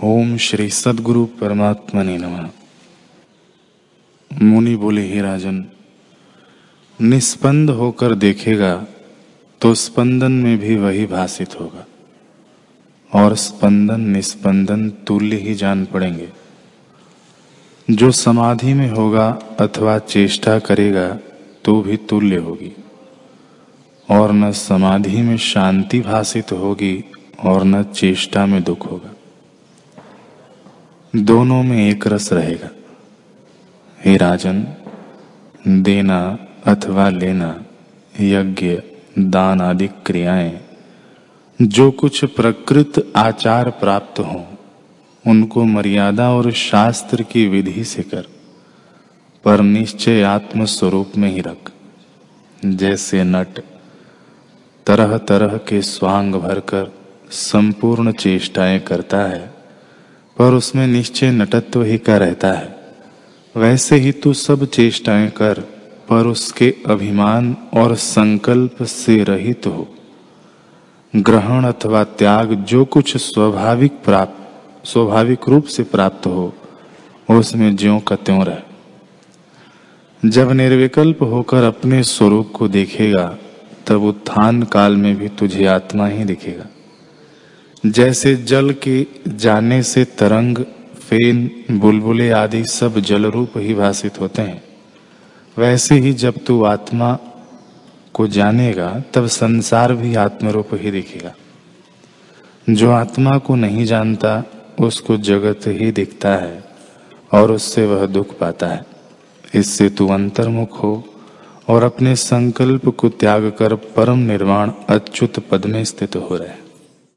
ओम श्री सदगुरु परमात्मा ने नमः। मुनि बोले, हे राजन, निस्पंद होकर देखेगा तो स्पंदन में भी वही भाषित होगा और स्पंदन निस्पंदन तुल्य ही जान पड़ेंगे। जो समाधि में होगा अथवा चेष्टा करेगा तो भी तुल्य होगी और न समाधि में शांति भाषित होगी और न चेष्टा में दुख होगा। दोनों में एक रस रहेगा। हे राजन, देना अथवा लेना, यज्ञ, दान आदि क्रियाएँ, जो कुछ प्रकृत आचार प्राप्त हो, उनको मर्यादा और शास्त्र की विधि से कर, पर निश्चय आत्म स्वरूप में ही रख, जैसे नट तरह तरह के स्वांग भरकर संपूर्ण चेष्टाएँ करता है। पर उसमें निश्चय नटत्व ही का रहता है। वैसे ही तू सब चेष्टाएँ कर, पर उसके अभिमान और संकल्प से रहित हो। ग्रहण अथवा त्याग जो कुछ स्वाभाविक प्राप्त, स्वाभाविक रूप से प्राप्त हो, उसमें ज्यो का त्यों रह। जब निर्विकल्प होकर अपने स्वरूप को देखेगा, तब उत्थान काल में भी तुझे आत्मा ही दिखेगा। जैसे जल के जाने से तरंग, फेन, बुलबुले आदि सब जल रूप ही भाषित होते हैं। वैसे ही जब तू आत्मा को जानेगा, तब संसार भी आत्मरूप ही दिखेगा। जो आत्मा को नहीं जानता, उसको जगत ही दिखता है, और उससे वह दुख पाता है। इससे तू अंतर्मुख हो, और अपने संकल्प को त्याग कर परम निर्वाण अच्युत पद में स्थित हो रहे।